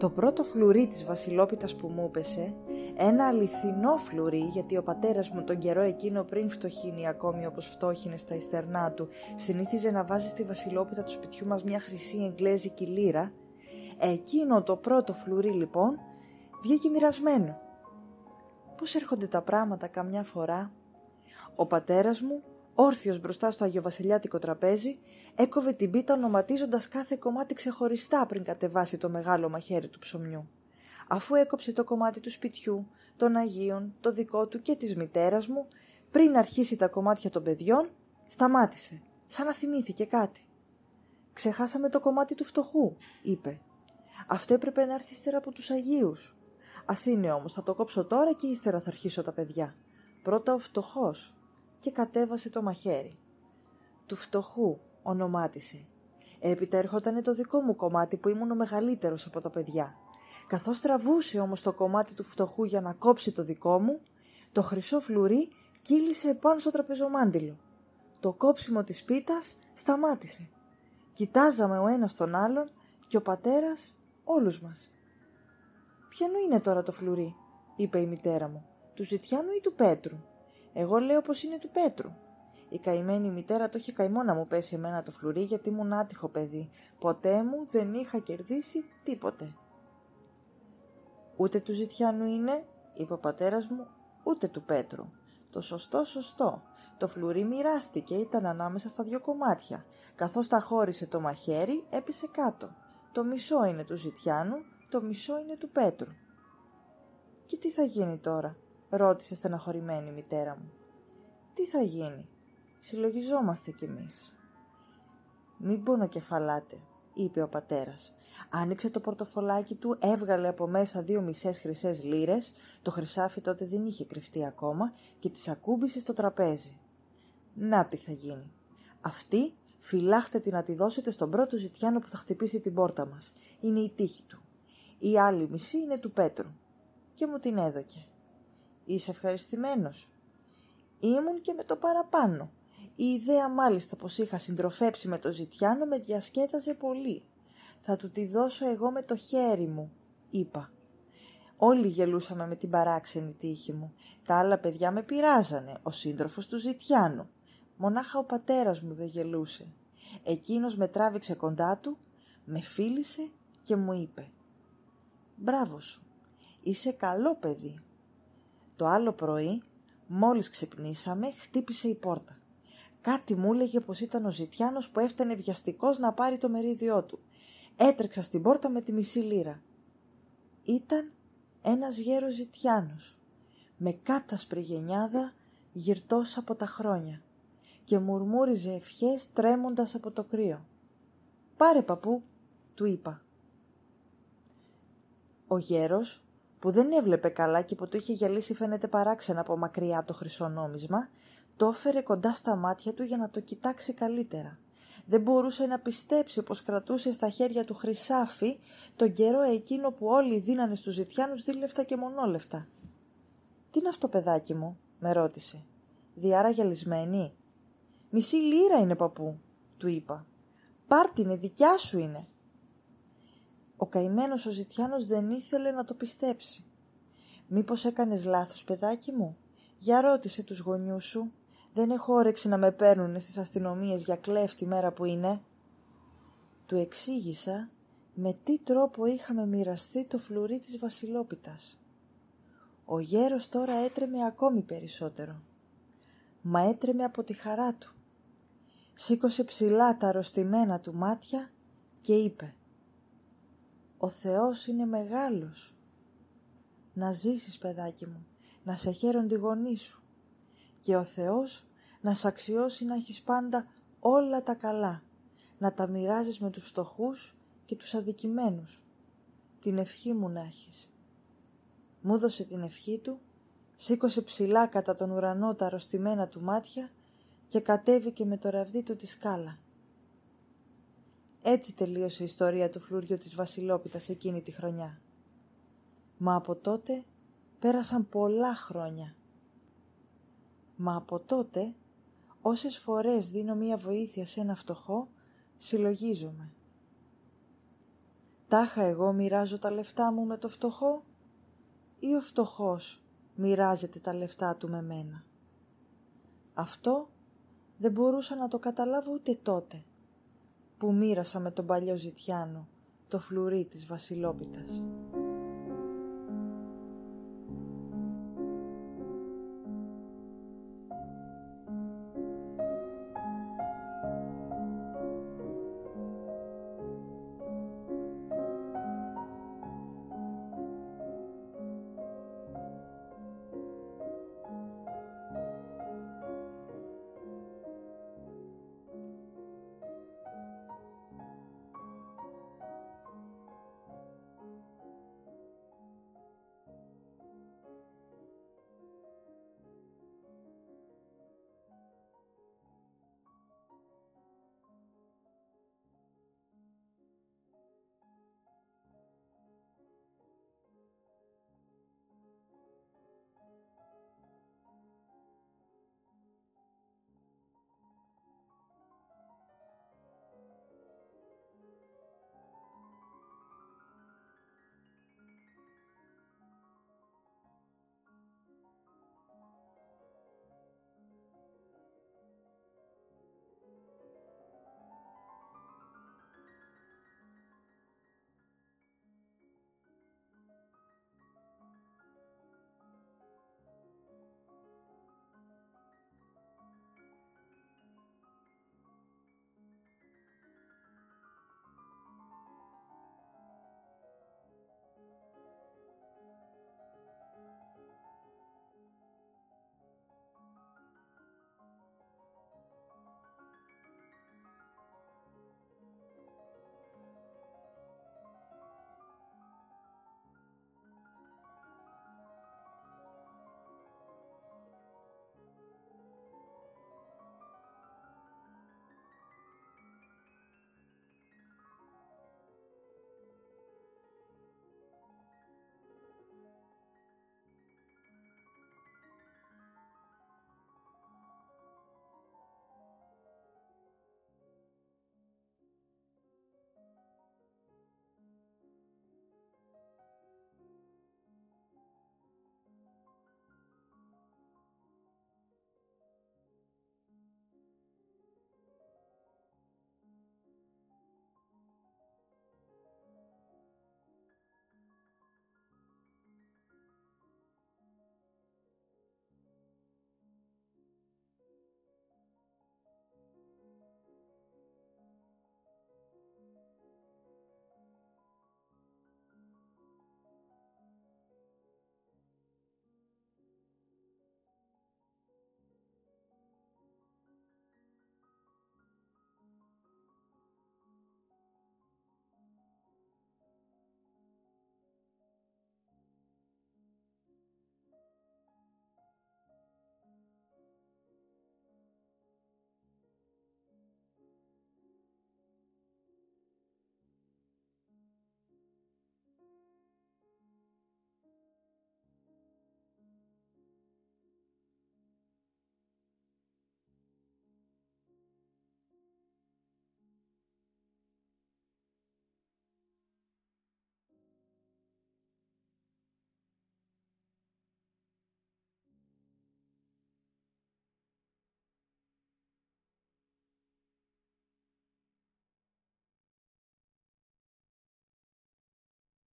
Το πρώτο φλουρί της βασιλόπιτας που μου έπεσε, ένα αληθινό φλουρί γιατί ο πατέρας μου τον καιρό εκείνο πριν φτωχύνει ακόμη όπως φτώχυνε στα ιστερνά του, συνήθιζε να βάζει στη βασιλόπιτα του σπιτιού μας μια χρυσή εγγλέζικη λίρα, εκείνο το πρώτο φλουρί λοιπόν βγήκε μοιρασμένο. Πώς έρχονται τα πράγματα καμιά φορά; Ο πατέρας μου όρθιος μπροστά στο αγιοβασιλιάτικο τραπέζι, έκοβε την πίτα ονοματίζοντας κάθε κομμάτι ξεχωριστά πριν κατεβάσει το μεγάλο μαχαίρι του ψωμιού. Αφού έκοψε το κομμάτι του σπιτιού, των Αγίων, το δικό του και της μητέρας μου, πριν αρχίσει τα κομμάτια των παιδιών, σταμάτησε, σαν να θυμήθηκε κάτι. «Ξεχάσαμε το κομμάτι του φτωχού», είπε. «Αυτό έπρεπε να έρθει ύστερα από τους Αγίους. Ας είναι όμως, θα το κόψω τώρα και ύστερα θα αρχίσω τα παιδιά. Πρώτα ο φτωχός, και κατέβασε το μαχαίρι. Του φτωχού ονομάτισε. Έπειτα έρχονταν το δικό μου κομμάτι που ήμουν ο μεγαλύτερος από τα παιδιά. Καθώς τραβούσε όμως το κομμάτι του φτωχού για να κόψει το δικό μου, το χρυσό φλουρί κύλησε επάνω στο τραπεζομάντιλο. Το κόψιμο της πίτας σταμάτησε. Κοιτάζαμε ο ένας τον άλλον και ο πατέρας όλους μας. «Ποιανού είναι τώρα το φλουρί» είπε η μητέρα μου, «του Ζητιάνου ή του Πέτρου» Εγώ λέω πως είναι του Πέτρου. Η καημένη μητέρα το είχε καημό να μου πέσει εμένα το φλουρί γιατί ήμουν άτυχο παιδί. Ποτέ μου δεν είχα κερδίσει τίποτε. Ούτε του Ζητιάνου είναι, είπε ο πατέρας μου, ούτε του Πέτρου. Το σωστό σωστό. Το φλουρί μοιράστηκε, ήταν ανάμεσα στα δυο κομμάτια. Καθώς τα χώρισε το μαχαίρι, έπεσε κάτω. Το μισό είναι του Ζητιάνου, το μισό είναι του Πέτρου. Και τι θα γίνει τώρα, ρώτησε στεναχωρημένη η μητέρα μου. Τι θα γίνει, συλλογιζόμαστε κι εμείς. Μην πονοκεφαλάτε, είπε ο πατέρας. Άνοιξε το πορτοφολάκι του, έβγαλε από μέσα δύο μισές χρυσές λίρες, το χρυσάφι τότε δεν είχε κρυφτεί ακόμα και τις ακούμπησε στο τραπέζι. Να τι θα γίνει. Αυτή φυλάχτε την να τη δώσετε στον πρώτο ζητιάνο που θα χτυπήσει την πόρτα μας. Είναι η τύχη του. Η άλλη μισή είναι του Πέτρου. Και μου την έδωκε. Είσαι ευχαριστημένος. Ήμουν και με το παραπάνω. Η ιδέα μάλιστα πως είχα συντροφέψει με το ζητιάνο με διασκέδαζε πολύ. Θα του τη δώσω εγώ με το χέρι μου, είπα. Όλοι γελούσαμε με την παράξενη τύχη μου. Τα άλλα παιδιά με πειράζανε, ο σύντροφος του ζητιάνου. Μονάχα ο πατέρας μου δεν γελούσε. Εκείνος με τράβηξε κοντά του, με φίλησε και μου είπε «Μπράβο σου, είσαι καλό παιδί». Το άλλο πρωί, μόλις ξυπνήσαμε, χτύπησε η πόρτα. Κάτι μου έλεγε πως ήταν ο Ζητιάνος που έφτανε βιαστικός να πάρει το μερίδιό του. Έτρεξα στην πόρτα με τη μισή λίρα. Ήταν ένας γέρος Ζητιάνος, με κάτασπρη γενιάδα γυρτός από τα χρόνια και μουρμούριζε ευχές τρέμοντας από το κρύο. «Πάρε παππού», του είπα. Ο γέρος που δεν έβλεπε καλά και που το είχε γυαλίσει φαίνεται παράξενα από μακριά το χρυσό νόμισμα, το έφερε κοντά στα μάτια του για να το κοιτάξει καλύτερα. Δεν μπορούσε να πιστέψει πως κρατούσε στα χέρια του χρυσάφι τον καιρό εκείνο που όλοι δίνανε στους ζητιάνους δίλευτα και μονόλευτα. «Τι είναι αυτό παιδάκι μου» με ρώτησε. «Διάρα γυαλισμένη» «Μισή λίρα είναι παππού» του είπα. «Πάρτι είναι, δικιά σου είναι» Ο καημένος ο Ζητιάνος δεν ήθελε να το πιστέψει. «Μήπως έκανες λάθος, παιδάκι μου» Για ρώτησε τους γονιούς σου. Δεν έχω όρεξη να με παίρνουν στις αστυνομίες για κλέφτη μέρα που είναι. Του εξήγησα με τι τρόπο είχαμε μοιραστεί το φλουρί της βασιλόπιτας. Ο γέρος τώρα έτρεμε ακόμη περισσότερο. Μα έτρεμε από τη χαρά του. Σήκωσε ψηλά τα αρρωστημένα του μάτια και είπε ο Θεός είναι μεγάλος. Να ζήσεις παιδάκι μου, να σε χαίρον τη γονή σου και ο Θεός να σ' αξιώσει να έχεις πάντα όλα τα καλά, να τα μοιράζεις με τους φτωχούς και τους αδικημένους. Την ευχή μου να έχεις. Μου δώσε την ευχή του, σήκωσε ψηλά κατά τον ουρανό τα αρρωστημένα του μάτια και κατέβηκε με το ραβδί του τη σκάλα. Έτσι τελείωσε η ιστορία του φλούριου της Βασιλόπιτας εκείνη τη χρονιά. Μα από τότε πέρασαν πολλά χρόνια. Μα από τότε, όσες φορές δίνω μία βοήθεια σε ένα φτωχό, συλλογίζομαι. Τάχα εγώ μοιράζω τα λεφτά μου με το φτωχό ή ο φτωχός μοιράζεται τα λεφτά του με μένα. Αυτό δεν μπορούσα να το καταλάβω ούτε τότε που μοίρασα με τον παλιό Ζητιάνο, το φλουρί της βασιλόπιτας.